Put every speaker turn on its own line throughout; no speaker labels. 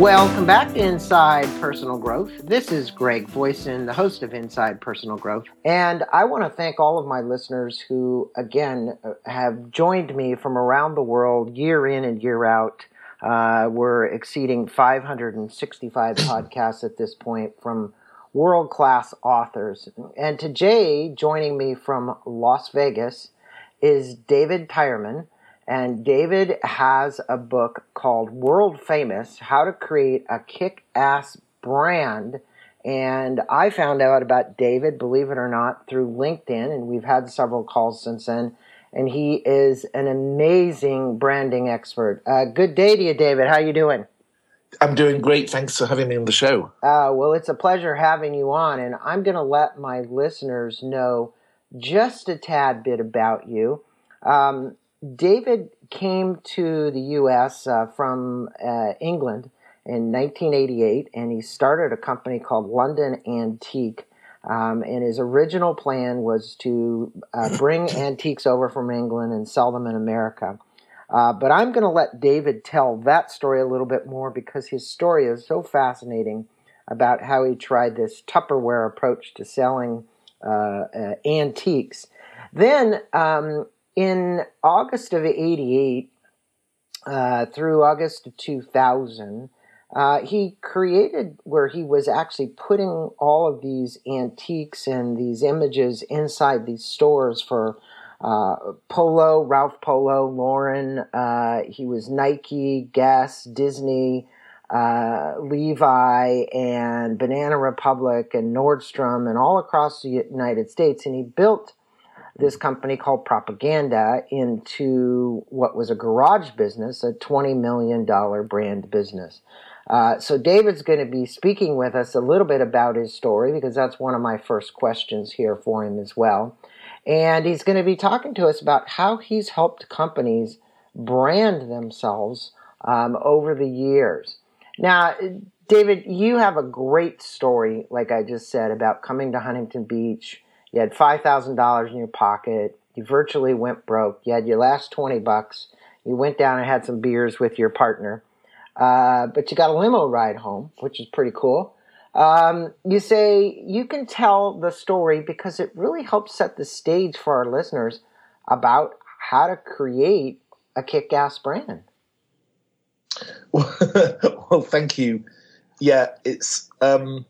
Welcome back to Inside Personal Growth. This is Greg Voisin, the host of Inside Personal Growth. And I want to thank all of my listeners who, again, have joined me from around the world year in and year out. Uh, we're exceeding 565 podcasts at this point from world class authors. And today, joining me from Las Vegas is David Tyreman. And David has a book called World Famous How to Create a Kick Ass Brand. And I found out about David, believe it or not, through LinkedIn, and we've had several calls since then. And he is an amazing branding expert. Uh, good day to you, David. How are you doing?
I'm doing great. Thanks for having me on the show.
Uh, well, it's a pleasure having you on, and I'm going to let my listeners know just a tad bit about you. Um, David came to the U.S. Uh, from uh, England in 1988, and he started a company called London Antique. Um, and his original plan was to uh, bring antiques over from England and sell them in America. Uh, but I'm going to let David tell that story a little bit more because his story is so fascinating about how he tried this Tupperware approach to selling uh, uh, antiques. Then um, in August of 88 uh, through August of 2000, uh, he created where he was actually putting all of these antiques and these images inside these stores for uh, Polo, Ralph Polo, Lauren. Uh, he was Nike, Guess, Disney, uh, Levi, and Banana Republic, and Nordstrom, and all across the United States. And he built this company called Propaganda into what was a garage business, a $20 million brand business. Uh, so David's going to be speaking with us a little bit about his story because that's one of my first questions here for him as well. And he's going to be talking to us about how he's helped companies brand themselves um, over the years. Now, David, you have a great story, like I just said, about coming to Huntington Beach you had $5,000 in your pocket. You virtually went broke. You had your last 20 bucks. You went down and had some beers with your partner. Uh, but you got a limo ride home, which is pretty cool. Um, you say you can tell the story because it really helps set the stage for our listeners about how to create a kick ass brand.
well, thank you. Yeah, it's um,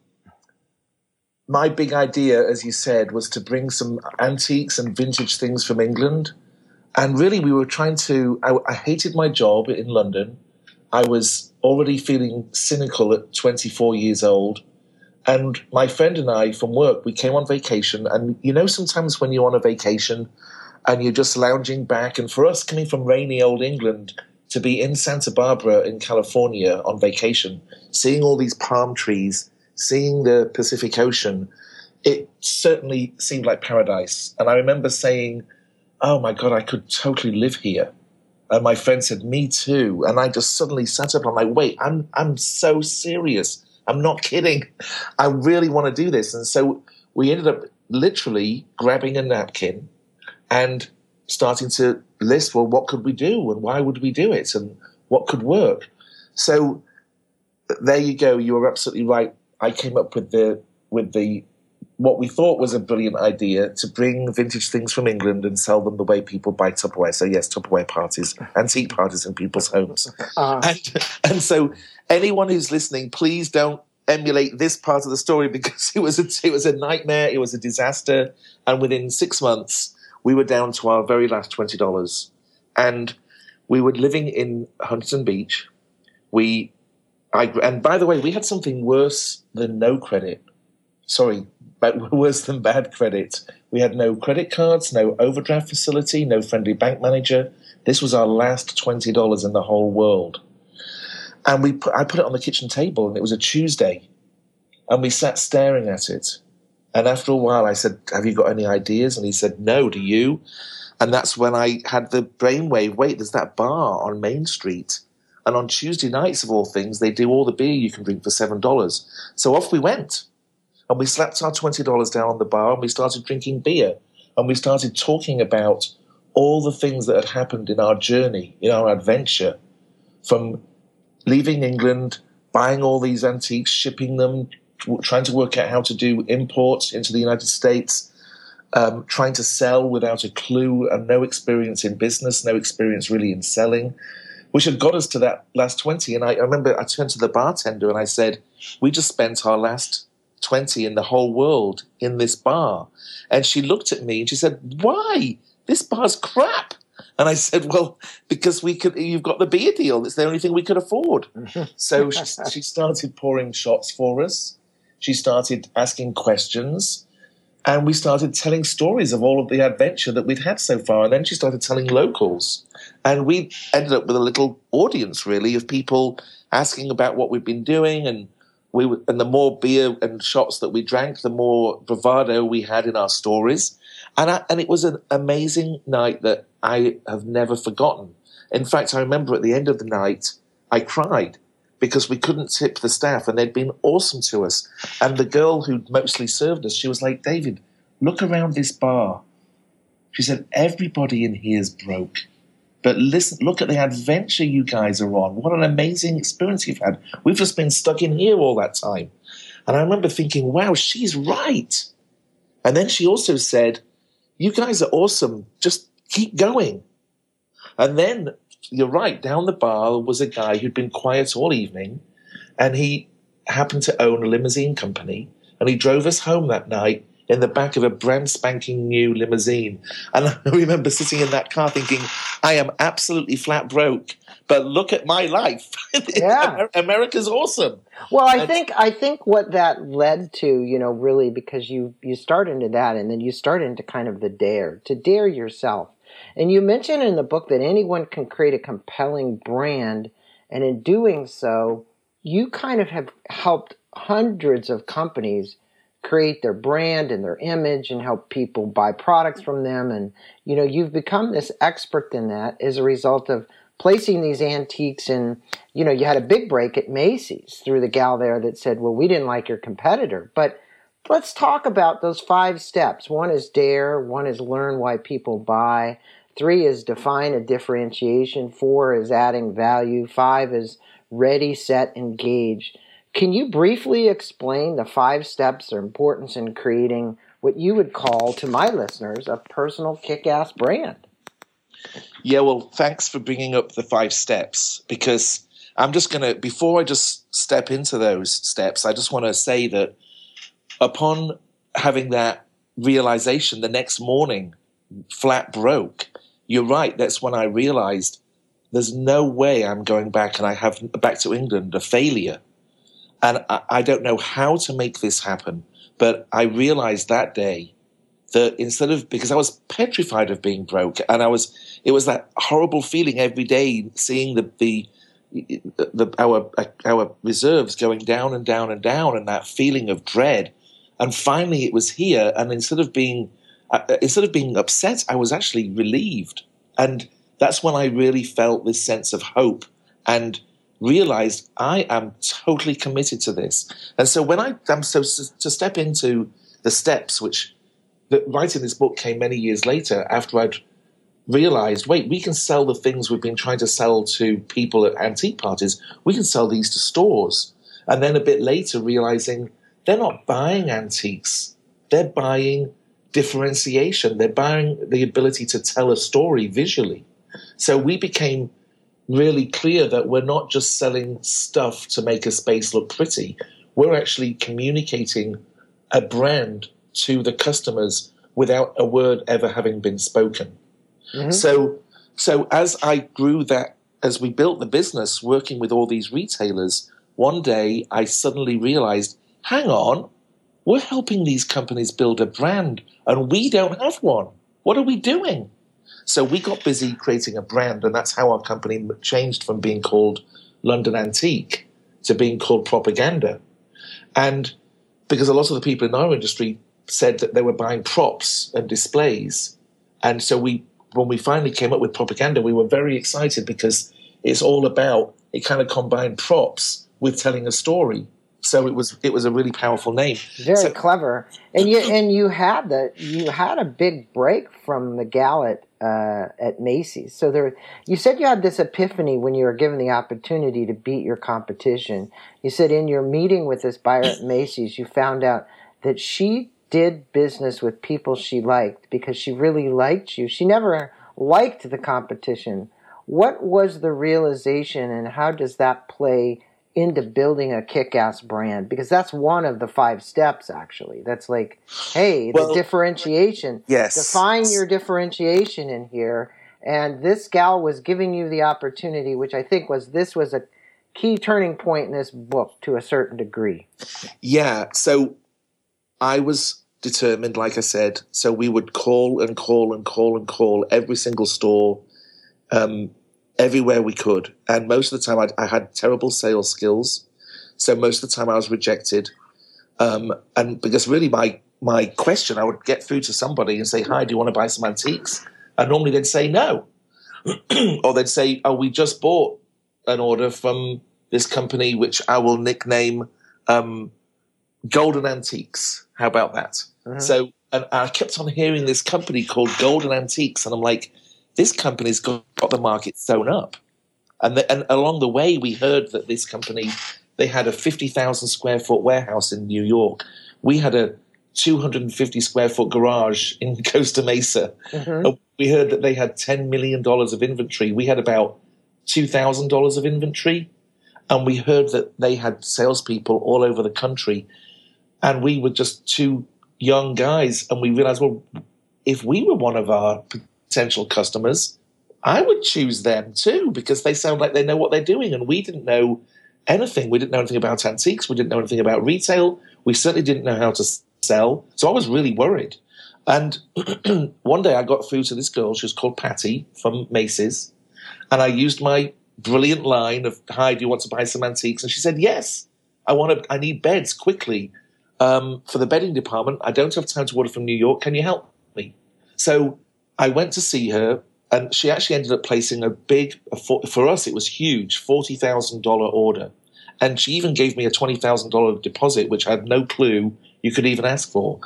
my big idea, as you said, was to bring some antiques and vintage things from England. And really, we were trying to. I, I, hated my job in London. I was already feeling cynical at 24 years old. And my friend and I from work, we came on vacation. And you know, sometimes when you're on a vacation and you're just lounging back, and for us coming from rainy old England, to be in Santa Barbara in California on vacation, seeing all these palm trees seeing the Pacific Ocean, it certainly seemed like paradise. And I remember saying, Oh my God, I could totally live here. And my friend said, Me too. And I just suddenly sat up. I'm like, Wait, I'm, I'm so serious. I'm not kidding. I really want to do this. And so we ended up literally grabbing a napkin and starting to list, well, what could we do and why would we do it and what could work? So there you go. You were absolutely right. I came up with the with the what we thought was a brilliant idea to bring vintage things from England and sell them the way people buy Tupperware. So yes, Tupperware parties, antique parties in people's homes. Uh, and, and so anyone who's listening, please don't emulate this part of the story because it was a, it was a nightmare. It was a disaster. And within six months, we were down to our very last twenty dollars, and we were living in Huntington Beach. We I, and by the way, we had something worse than no credit. Sorry, but worse than bad credit. We had no credit cards, no overdraft facility, no friendly bank manager. This was our last twenty dollars in the whole world. And we put, I put it on the kitchen table, and it was a Tuesday, and we sat staring at it. And after a while, I said, "Have you got any ideas?" And he said, "No. Do you?" And that's when I had the brainwave. Wait, there's that bar on Main Street and on Tuesday nights, of all things, they do all the beer you can drink for $7. So off we went. And we slapped our $20 down on the bar and we started drinking beer. And we started talking about all the things that had happened in our journey, in our adventure, from leaving England, buying all these antiques, shipping them, trying to work out how to do imports into the United States, um, trying to sell without a clue and no experience in business, no experience really in selling, which had got us to that last 20. And I, I remember I turned to the bartender and I said, We just spent our last 20 in the whole world in this bar. And she looked at me and she said, Why? This bar's crap. And I said, "Well, because we could. You've got the beer deal. It's the only thing we could afford." so she, she started pouring shots for us. She started asking questions, and we started telling stories of all of the adventure that we'd had so far. And then she started telling locals, and we ended up with a little audience, really, of people asking about what we've been doing and we and the more beer and shots that we drank, the more bravado we had in our stories. And, I, and it was an amazing night that I have never forgotten. In fact, I remember at the end of the night, I cried because we couldn't tip the staff and they'd been awesome to us. And the girl who mostly served us, she was like, David, look around this bar. She said, everybody in here is broke. But listen, look at the adventure you guys are on. What an amazing experience you've had. We've just been stuck in here all that time. And I remember thinking, wow, she's right. And then she also said, you guys are awesome. Just keep going. And then you're right, down the bar was a guy who'd been quiet all evening and he happened to own a limousine company and he drove us home that night in the back of a brand spanking new limousine. And I remember sitting in that car thinking, I am absolutely flat broke, but look at my life. Yeah. America's awesome.
Well, I and, think I think what that led to, you know, really because you you start into that and then you start into kind of the dare, to dare yourself. And you mention in the book that anyone can create a compelling brand and in doing so, you kind of have helped hundreds of companies create their brand and their image and help people buy products from them and you know you've become this expert in that as a result of placing these antiques in, you know, you had a big break at Macy's through the gal there that said, well, we didn't like your competitor. But let's talk about those five steps. One is dare, one is learn why people buy, three is define a differentiation, four is adding value, five is ready, set, engage. Can you briefly explain the five steps or importance in creating what you would call to my listeners a personal kick ass brand?
Yeah, well, thanks for bringing up the five steps because I'm just going to, before I just step into those steps, I just want to say that upon having that realization the next morning, flat broke, you're right. That's when I realized there's no way I'm going back and I have back to England a failure. And I, I don't know how to make this happen. But I realized that day that instead of because I was petrified of being broke, and I was it was that horrible feeling every day seeing the the, the our our reserves going down and down and down, and that feeling of dread. And finally, it was here, and instead of being uh, instead of being upset, I was actually relieved, and that's when I really felt this sense of hope and realized I am totally committed to this. And so when I am so to step into the steps which that writing this book came many years later after I'd realized, wait, we can sell the things we've been trying to sell to people at antique parties. We can sell these to stores. And then a bit later, realizing they're not buying antiques. They're buying differentiation. They're buying the ability to tell a story visually. So we became really clear that we're not just selling stuff to make a space look pretty. We're actually communicating a brand to the customers without a word ever having been spoken. Mm-hmm. So, so as I grew that, as we built the business, working with all these retailers, one day I suddenly realized, hang on, we're helping these companies build a brand, and we don't have one. What are we doing? So we got busy creating a brand, and that's how our company changed from being called London Antique to being called Propaganda. And because a lot of the people in our industry said that they were buying props and displays. And so we, when we finally came up with propaganda, we were very excited because it's all about it kind of combined props with telling a story. So it was it was a really powerful name.
Very
so,
clever. And you and you had the you had a big break from the gal at, uh, at Macy's. So there, you said you had this epiphany when you were given the opportunity to beat your competition. You said in your meeting with this buyer at Macy's, you found out that she did business with people she liked because she really liked you. She never liked the competition. What was the realization, and how does that play into building a kick-ass brand because that's one of the five steps actually. That's like hey the differentiation.
yes.
Define your differentiation in here. And this gal was giving you the opportunity which i think was this was a key turning point in this book to a certain degree.
Yeah so i was determined like i said so we would call and call and call and call every single store um, everywhere we could. And most of the time, I'd, i had terrible sales skills. So most of the time, I was rejected. Um, and because really, my my question, I would get through to somebody and say, "Hi, do you want to buy some antiques?" And normally they'd say no, or they'd say, "Oh, we just bought an order from this company, which I will nickname um, Golden Antiques." How about that? Mm-hmm. So, and I kept on hearing this company called Golden Antiques, and I'm like, this company's got, got the market sewn up. And, the, and along the way, we heard that this company, they had a 50,000 square foot warehouse in New York. We had a 250 square foot garage in Costa Mesa. Mm-hmm. We heard that they had $10 million of inventory. We had about $2,000 of inventory. And we heard that they had salespeople all over the country. And we were just two young guys. And we realized, well, if we were one of our potential customers, I would choose them too because they sound like they know what they're doing. And we didn't know anything. We didn't know anything about antiques. We didn't know anything about retail. We certainly didn't know how to sell. So I was really worried. And one day I got through to this girl. She was called Patty from Macy's. And I used my brilliant line of, Hi, do you want to buy some antiques? And she said, Yes, I want to, I need beds quickly um, for the bedding department. I don't have time to order from New York. Can you help me? So I went to see her, and she actually ended up placing a big, for us, it was huge, $40,000 order. And she even gave me a $20,000 deposit, which I had no clue you could even ask for.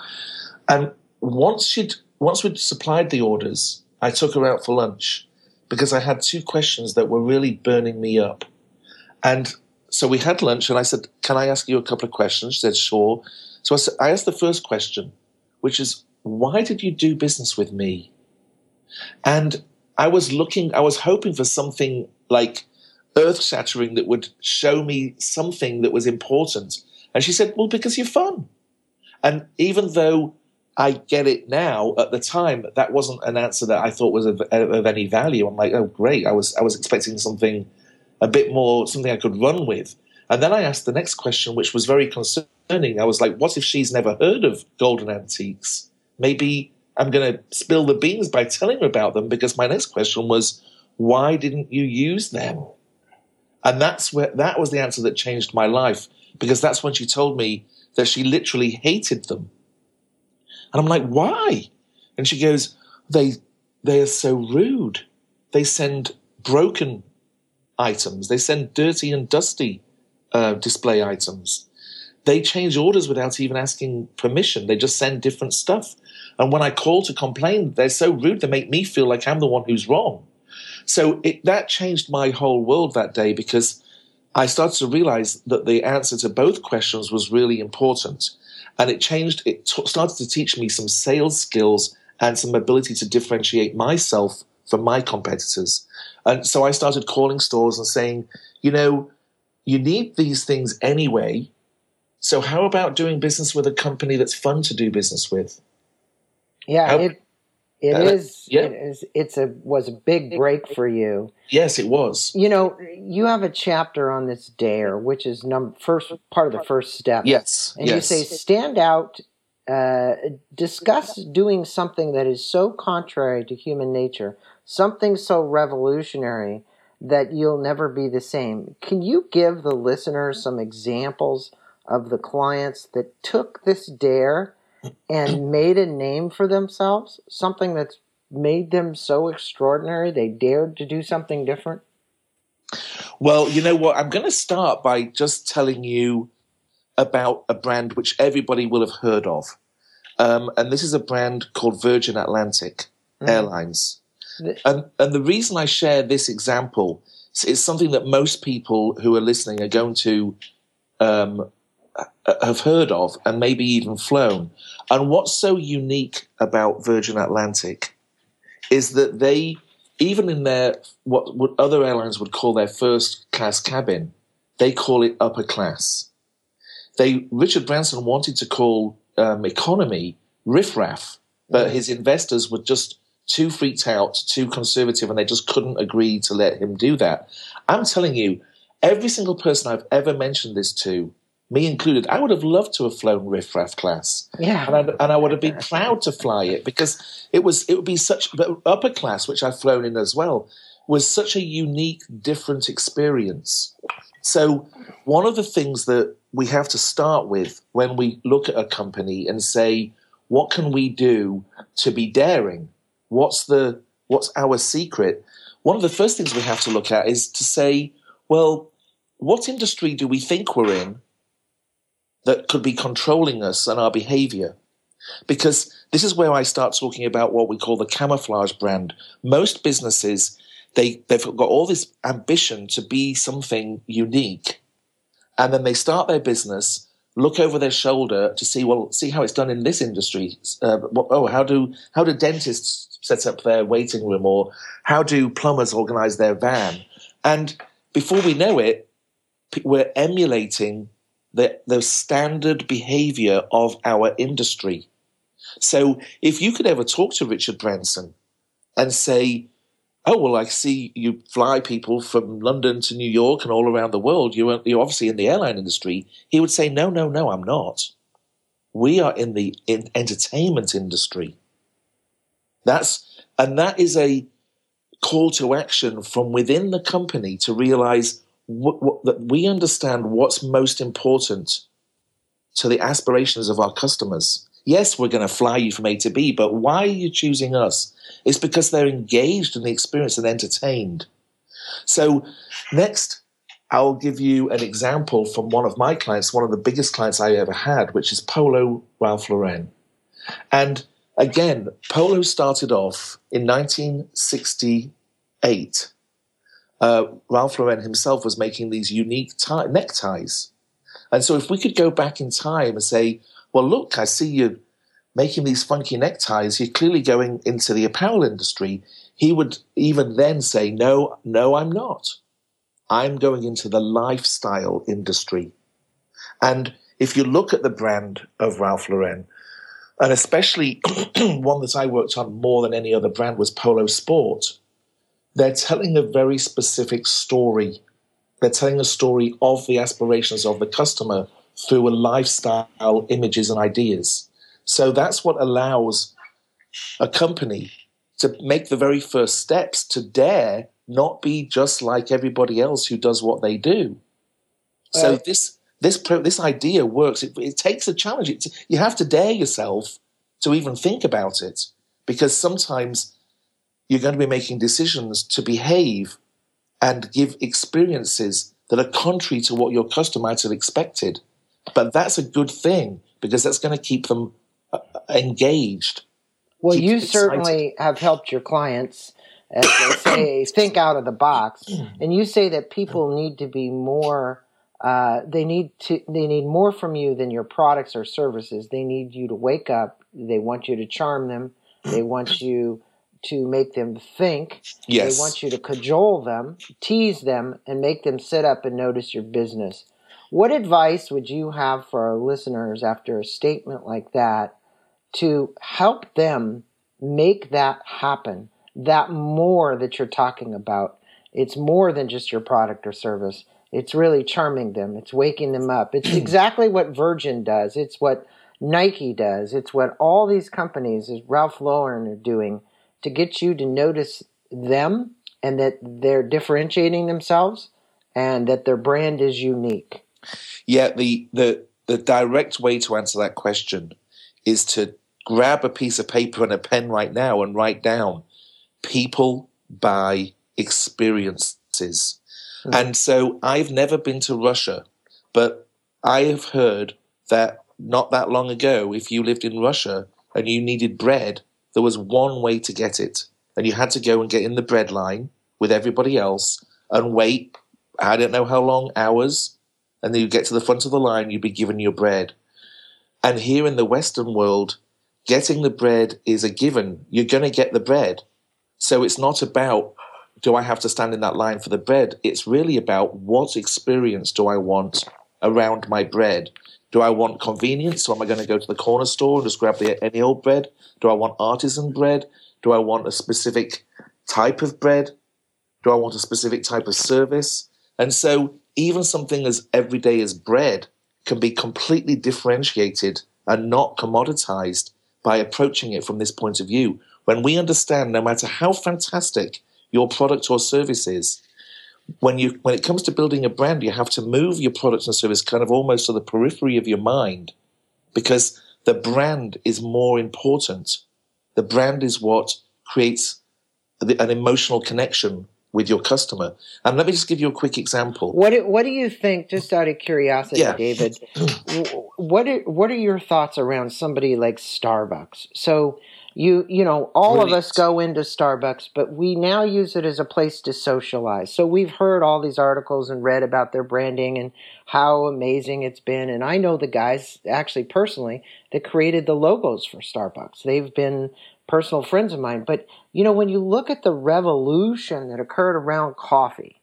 And once she'd, once we'd supplied the orders, I took her out for lunch because I had two questions that were really burning me up. And so we had lunch, and I said, Can I ask you a couple of questions? She said, Sure. So I, said, I asked the first question, which is, Why did you do business with me? And I was looking, I was hoping for something like earth shattering that would show me something that was important. And she said, Well, because you're fun. And even though I get it now, at the time, that wasn't an answer that I thought was of, of any value. I'm like, oh, great. I was, I was expecting something a bit more, something I could run with. And then I asked the next question, which was very concerning. I was like, what if she's never heard of golden antiques? Maybe I'm going to spill the beans by telling her about them because my next question was, why didn't you use them? And that's where that was the answer that changed my life because that's when she told me that she literally hated them. And I'm like, why? And she goes, they, they are so rude. They send broken items. They send dirty and dusty uh, display items. They change orders without even asking permission. They just send different stuff. And when I call to complain, they're so rude, they make me feel like I'm the one who's wrong. So it, that changed my whole world that day because I started to realize that the answer to both questions was really important. And it changed, it t- started to teach me some sales skills and some ability to differentiate myself from my competitors. And so I started calling stores and saying, you know, you need these things anyway. So how about doing business with a company that's fun to do business with?
Yeah, How, it it uh. Yeah. It is. It's a was a big break for you.
Yes, it was.
You know, you have a chapter on this dare, which is number first part of the first step.
Yes,
and
yes.
you say stand out. Uh, discuss doing something that is so contrary to human nature, something so revolutionary that you'll never be the same. Can you give the listeners some examples of the clients that took this dare and made a name for themselves, something that's made them so extraordinary they dared to do something different?
Well, you know what? I'm going to start by just telling you about a brand which everybody will have heard of. Um, and this is a brand called Virgin Atlantic mm. Airlines. And and the reason I share this example is something that most people who are listening are going to um, have heard of and maybe even flown. And what's so unique about Virgin Atlantic is that they, even in their what, what other airlines would call their first class cabin, they call it upper class. They Richard Branson wanted to call um, economy riffraff, but his investors were just too freaked out, too conservative, and they just couldn't agree to let him do that. I'm telling you, every single person I've ever mentioned this to me included, I would have loved to have flown Riff Raff class.
Yeah.
And, and I would have been proud to fly it because it was it would be such but upper class, which I've flown in as well, was such a unique, different experience. So one of the things that we have to start with when we look at a company and say, what can we do to be daring? What's the what's our secret? One of the first things we have to look at is to say, well, what industry do we think we're in that could be controlling us and our behavior. Because this is where I start talking about what we call the camouflage brand. Most businesses, they, they've got all this ambition to be something unique. And then they start their business, look over their shoulder to see, well, see how it's done in this industry. Uh, oh, how do, how do dentists set up their waiting room or how do plumbers organize their van? And before we know it, we're emulating the, the standard behavior of our industry. So if you could ever talk to Richard Branson and say, oh, well, I see you fly people from London to New York and all around the world. You're, you're obviously in the airline industry. He would say, no, no, no, I'm not. We are in the in entertainment industry. That's, and that is a call to action from within the company to realize that we understand what's most important to the aspirations of our customers. Yes, we're going to fly you from A to B, but why are you choosing us? It's because they're engaged in the experience and entertained. So, next, I'll give you an example from one of my clients, one of the biggest clients I ever had, which is Polo Ralph Lauren. And again, Polo started off in 1968 uh, Ralph Lauren himself was making these unique tie- neckties. And so if we could go back in time and say, well, look, I see you making these funky neckties, you're clearly going into the apparel industry. He would even then say, no, no, I'm not. I'm going into the lifestyle industry. And if you look at the brand of Ralph Lauren, and especially one that I worked on more than any other brand was Polo Sport, they're telling a very specific story. They're telling a story of the aspirations of the customer through a lifestyle, images, and ideas. So that's what allows a company to make the very first steps to dare not be just like everybody else who does what they do. So this this this idea works. It, it takes a challenge. It, you have to dare yourself to even think about it because sometimes you're going to be making decisions to behave and give experiences that are contrary to what your customer might have expected. But that's a good thing because that's going to keep them uh, engaged.
Well, you certainly have helped your clients, as they say, think out of the box. And you say that people need to be more. Uh, they need to. They need more from you than your products or services. They need you to wake up. They want you to charm them. They want you to make them think.
Yes.
They want you to cajole them, tease them, and make them sit up and notice your business. What advice would you have for our listeners after a statement like that to help them make that happen? That more that you're talking about. It's more than just your product or service. It's really charming them. It's waking them up. It's exactly what Virgin does. It's what Nike does. It's what all these companies, as Ralph Lauren, are doing to get you to notice them and that they're differentiating themselves and that their brand is unique.
Yeah, the the the direct way to answer that question is to grab a piece of paper and a pen right now and write down people buy experiences. Mm-hmm. And so I've never been to Russia, but I have heard that not that long ago, if you lived in Russia and you needed bread, there was one way to get it, and you had to go and get in the bread line with everybody else and wait, I don't know how long, hours, and then you get to the front of the line, you'd be given your bread. And here in the Western world, getting the bread is a given. You're going to get the bread. So it's not about, do I have to stand in that line for the bread? It's really about what experience do I want around my bread? Do I want convenience? So am I going to go to the corner store and just grab the, any old bread? Do I want artisan bread? Do I want a specific type of bread? Do I want a specific type of service? And so even something as everyday as bread can be completely differentiated and not commoditized by approaching it from this point of view. When we understand, no matter how fantastic your product or service is, when you when it comes to building a brand, you have to move your products and service kind of almost to the periphery of your mind, because the brand is more important. The brand is what creates an emotional connection with your customer. And let me just give you a quick example.
What do, what do you think, just out of curiosity, yeah. David? what are, what are your thoughts around somebody like Starbucks? So you you know all of us go into Starbucks, but we now use it as a place to socialize. So we've heard all these articles and read about their branding and how amazing it's been. And I know the guys actually personally that created the logos for Starbucks. They've been personal friends of mine. But, you know, when you look at the revolution that occurred around coffee,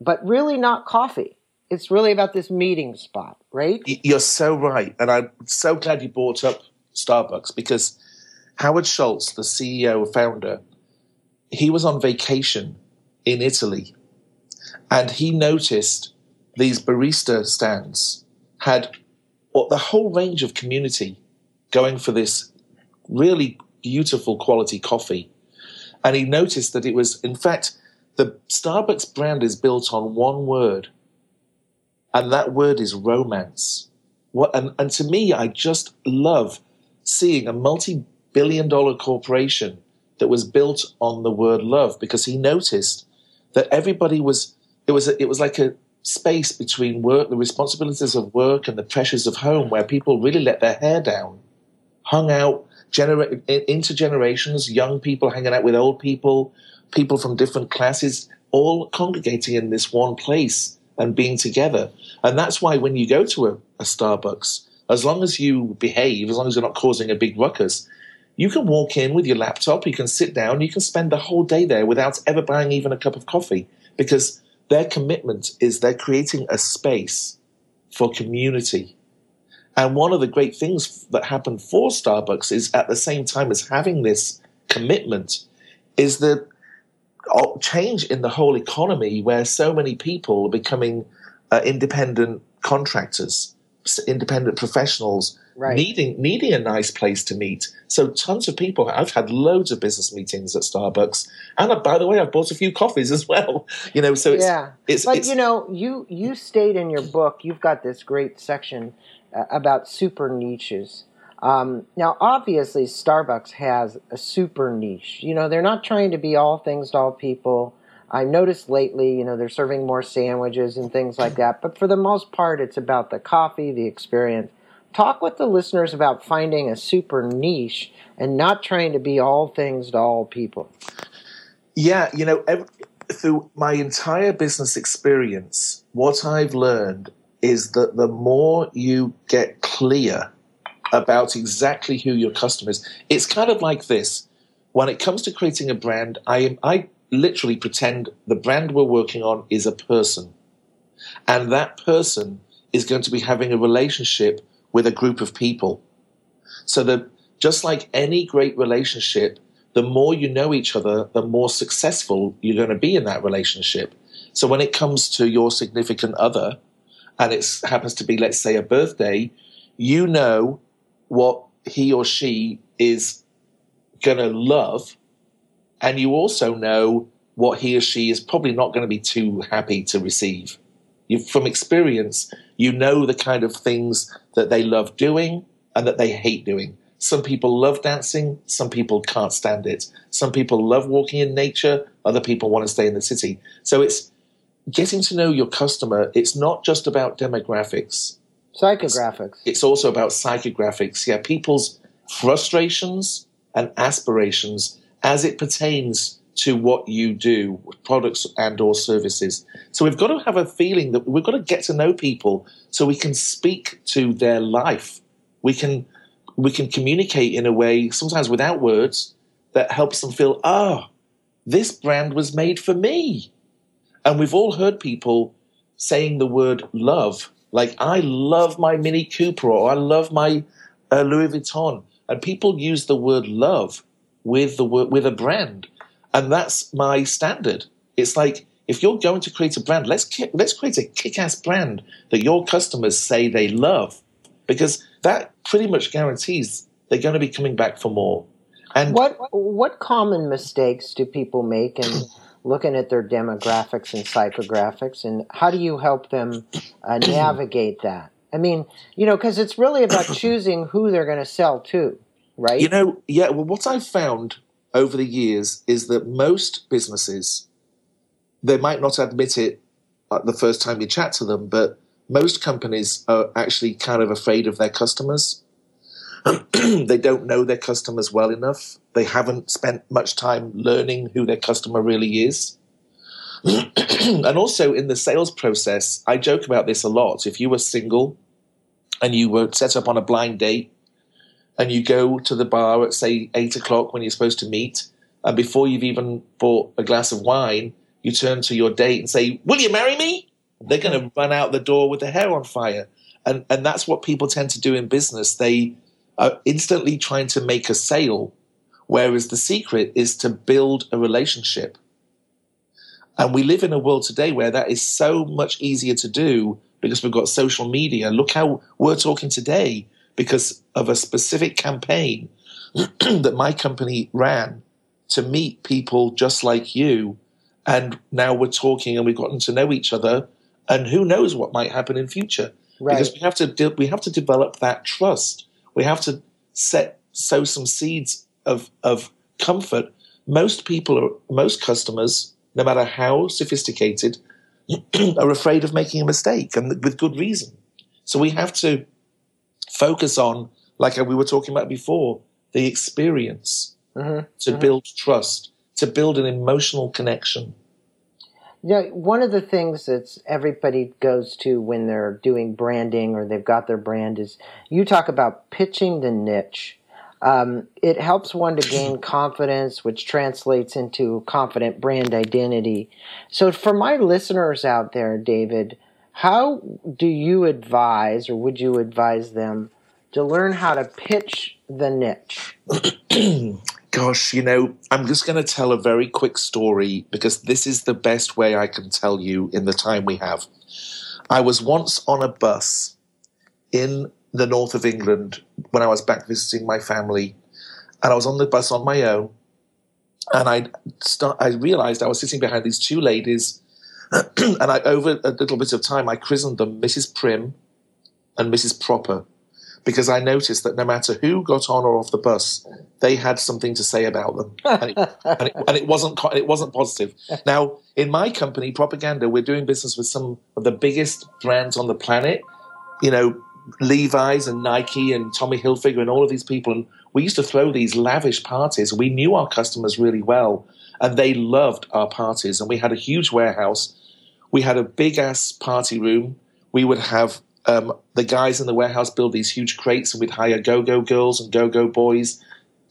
but really not coffee, it's really about this meeting spot, right?
You're so right. And I'm so glad you brought up Starbucks because Howard Schultz, the CEO, founder, he was on vacation in Italy and he noticed these barista stands had the whole range of community going for this really beautiful quality coffee. And he noticed that it was, in fact, the Starbucks brand is built on one word, and that word is romance. What, and, and to me, I just love seeing a multi billion dollar corporation that was built on the word love because he noticed that everybody was, it was, a, it was like a space between work, the responsibilities of work and the pressures of home where people really let their hair down, hung out, genera- intergenerations, young people hanging out with old people, people from different classes, all congregating in this one place and being together. And that's why when you go to a, a Starbucks, as long as you behave, as long as you're not causing a big ruckus, you can walk in with your laptop, you can sit down, you can spend the whole day there without ever buying even a cup of coffee because their commitment is they're creating a space for community and one of the great things that happened for Starbucks is at the same time as having this commitment is the change in the whole economy where so many people are becoming uh, independent contractors, independent professionals, right. needing needing a nice place to meet. So tons of people. I've had loads of business meetings at Starbucks, and uh, by the way, I've bought a few coffees as well. You know, so it's,
yeah.
It's,
but
it's,
you know, you you state in your book, you've got this great section uh, about super niches. Um, now, obviously, Starbucks has a super niche. You know, they're not trying to be all things to all people. I noticed lately, you know, they're serving more sandwiches and things like that. But for the most part, it's about the coffee, the experience. Talk with the listeners about finding a super niche and not trying to be all things to all people.
Yeah, you know, every, through my entire business experience, what I've learned is that the more you get clear about exactly who your customer is, it's kind of like this. When it comes to creating a brand, I, I literally pretend the brand we're working on is a person. And that person is going to be having a relationship with a group of people. So that just like any great relationship, the more you know each other, the more successful you're going to be in that relationship. So when it comes to your significant other, and it happens to be, let's say, a birthday, you know what he or she is going to love, and you also know what he or she is probably not going to be too happy to receive. You, from experience, you know the kind of things that they love doing and that they hate doing. Some people love dancing, some people can't stand it. Some people love walking in nature, other people want to stay in the city. So it's getting to know your customer, it's not just about demographics.
Psychographics.
It's, it's also about psychographics. Yeah, people's frustrations and aspirations as it pertains to what you do, products and or services. So we've got to have a feeling that we've got to get to know people so we can speak to their life. We can we can communicate in a way, sometimes without words, that helps them feel, ah, oh, this brand was made for me. And we've all heard people saying the word love, like I love my Mini Cooper or I love my uh, Louis Vuitton, and people use the word love with the word with a brand, and that's my standard. It's like if you're going to create a brand, let's let's create a kick-ass brand that your customers say they love, because that pretty much guarantees they're going to be coming back for more.
And what what common mistakes do people make in looking at their demographics and psychographics, and how do you help them uh, navigate that? I mean, you know, because it's really about choosing who they're going to sell to, right?
You know, yeah. Well, what I've found over the years is that most businesses, they might not admit it the first time you chat to them, but most companies are actually kind of afraid of their customers. they don't know their customers well enough. They haven't spent much time learning who their customer really is. and also in the sales process, I joke about this a lot. If you were single and you were set up on a blind date and you go to the bar at, say, eight o'clock when you're supposed to meet, and before you've even bought a glass of wine, you turn to your date and say, Will you marry me? They're going to mm-hmm. run out the door with their hair on fire. And, and that's what people tend to do in business. They are instantly trying to make a sale, whereas the secret is to build a relationship. And we live in a world today where that is so much easier to do because we've got social media. Look how we're talking today because of a specific campaign that my company ran to meet people just like you. And now we're talking and we've gotten to know each other. And who knows what might happen in future? Right. Because we have to de- we have to develop that trust. We have to set sow some seeds of of comfort. Most people are most customers, no matter how sophisticated, are afraid of making a mistake, and with good reason. So we have to focus on, like we were talking about before, the experience mm-hmm. to mm-hmm. build trust, to build an emotional connection.
Yeah, one of the things that everybody goes to when they're doing branding or they've got their brand is you talk about pitching the niche. Um, it helps one to gain confidence, which translates into confident brand identity. So, for my listeners out there, David, how do you advise or would you advise them to learn how to pitch the niche?
Gosh, you know, I'm just going to tell a very quick story because this is the best way I can tell you in the time we have. I was once on a bus in the north of England when I was back visiting my family, and I was on the bus on my own, and I I realized I was sitting behind these two ladies, and I over a little bit of time I christened them Mrs. Prim and Mrs. Proper because I noticed that no matter who got on or off the bus, they had something to say about them, and it, and it, and it wasn't it wasn't positive. Now, in my company, Propaganda, we're doing business with some of the biggest brands on the planet. You know, Levi's and Nike and Tommy Hilfiger and all of these people, and we used to throw these lavish parties. We knew our customers really well, and they loved our parties. And we had a huge warehouse. We had a big ass party room. We would have um, the guys in the warehouse build these huge crates and we'd hire go-go girls and go-go boys,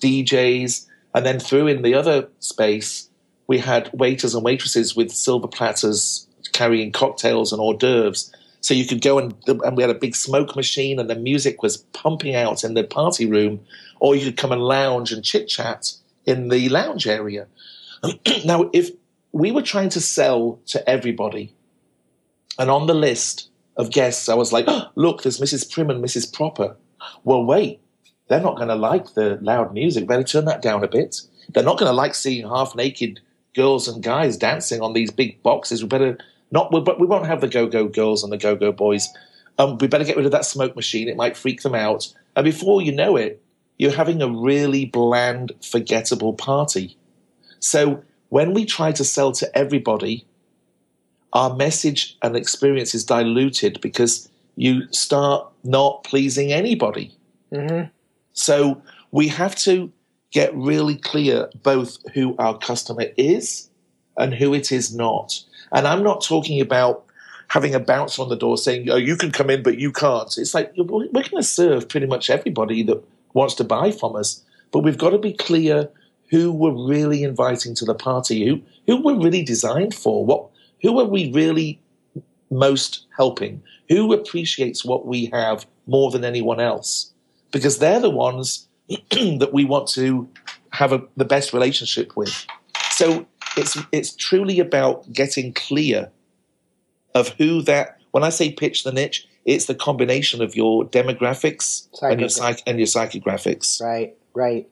DJs, and then through in the other space, we had waiters and waitresses with silver platters carrying cocktails and hors d'oeuvres. So you could go and, and we had a big smoke machine and the music was pumping out in the party room, or you could come and lounge and chit chat in the lounge area. now, if we were trying to sell to everybody, and on the list of guests, I was like, oh, look, there's Mrs. Prim and Mrs. Proper. Well, wait, they're not going to like the loud music. Better turn that down a bit. They're not going to like seeing half naked girls and guys dancing on these big boxes. We better not, but we won't have the go go girls and the go go boys. Um, we better get rid of that smoke machine. It might freak them out. And before you know it, you're having a really bland, forgettable party. So when we try to sell to everybody, our message and experience is diluted because you start not pleasing anybody. Mm-hmm. So we have to get really clear both who our customer is and who it is not. And I'm not talking about having a bouncer on the door saying, "Oh, you can come in, but you can't." It's like we're going to serve pretty much everybody that wants to buy from us, but we've got to be clear who we're really inviting to the party, who who we're really designed for, what who are we really most helping, who appreciates what we have more than anyone else, because they're the ones that we want to have a, the best relationship with. So it's it's truly about getting clear of who that. When I say pitch the niche, it's the combination of your demographics and your psych and your psychographics.
Right, right.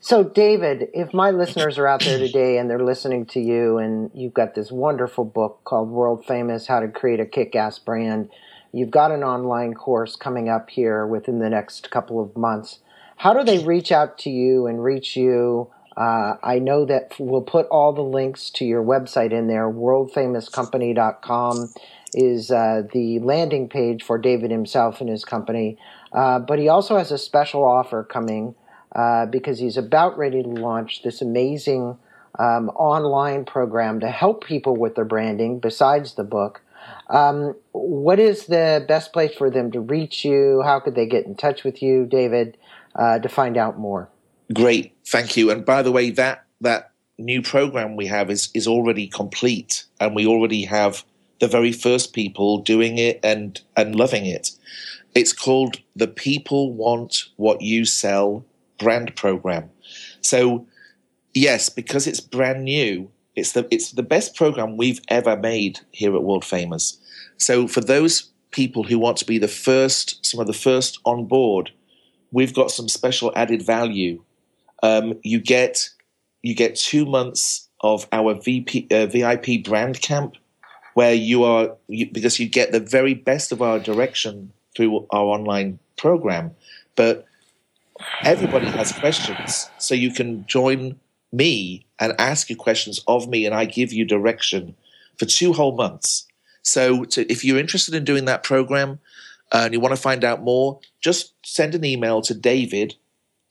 So, David, if my listeners are out there today and they're listening to you, and you've got this wonderful book called World Famous How to Create a Kick Ass Brand, you've got an online course coming up here within the next couple of months. How do they reach out to you and reach you? Uh, I know that we'll put all the links to your website in there. WorldFamousCompany.com is uh, the landing page for David himself and his company. Uh, but he also has a special offer coming uh, because he's about ready to launch this amazing um, online program to help people with their branding besides the book. Um, what is the best place for them to reach you? How could they get in touch with you, David, uh, to find out more?
Great, thank you. And by the way, that that new program we have is is already complete, and we already have the very first people doing it and and loving it. It's called the People Want What You Sell brand program. So yes, because it's brand new, it's the it's the best program we've ever made here at World Famous. So for those people who want to be the first, some of the first on board, we've got some special added value. Um, you get you get two months of our VP, uh, VIP brand camp, where you are you, because you get the very best of our direction through our online program, but everybody has questions. So you can join me and ask you questions of me, and I give you direction for two whole months. So to, if you're interested in doing that program uh, and you want to find out more, just send an email to David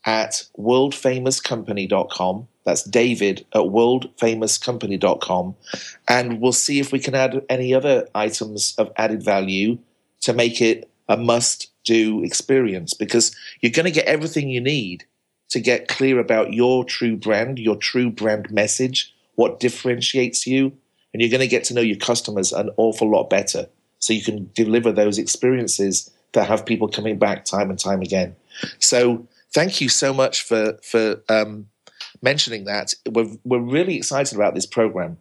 at worldfamouscompany.com. That's David at worldfamouscompany.com. And we'll see if we can add any other items of added value to make it a must do experience because you're going to get everything you need to get clear about your true brand, your true brand message, what differentiates you, and you're going to get to know your customers an awful lot better so you can deliver those experiences that have people coming back time and time again. So thank you so much for for um, mentioning that. We're we're really excited about this program.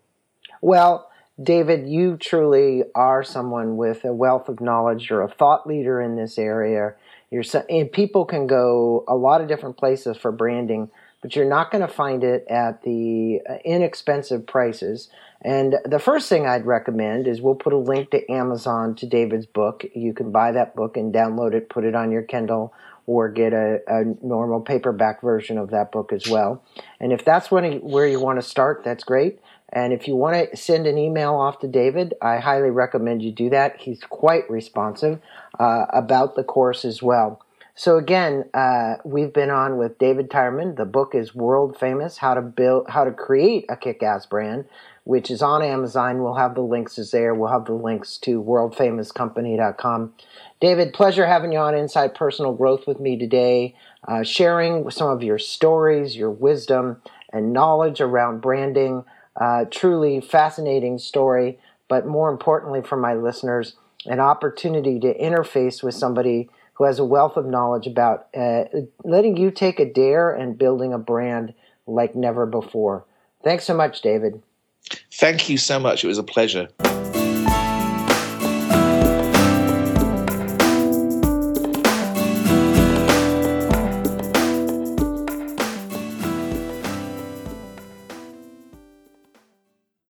Well, David, you truly are someone with a wealth of knowledge. You're a thought leader in this area. You're so, and people can go a lot of different places for branding, but you're not going to find it at the uh, inexpensive prices. And the first thing I'd recommend is we'll put a link to Amazon to David's book. You can buy that book and download it, put it on your Kindle, or get a, a normal paperback version of that book as well. And if that's when, where you want to start, that's great. And if you want to send an email off to David, I highly recommend you do that. He's quite responsive uh, about the course as well. So again, uh, we've been on with David Tyreman. The book is world famous: how to build, how to create a kick-ass brand, which is on Amazon. We'll have the links is there. We'll have the links to worldfamouscompany.com. David, pleasure having you on Inside Personal Growth with me today, uh, sharing some of your stories, your wisdom, and knowledge around branding. Uh, truly fascinating story, but more importantly for my listeners, an opportunity to interface with somebody who has a wealth of knowledge about uh, letting you take a dare and building a brand like never before. Thanks so much, David.
Thank you so much. It was a pleasure.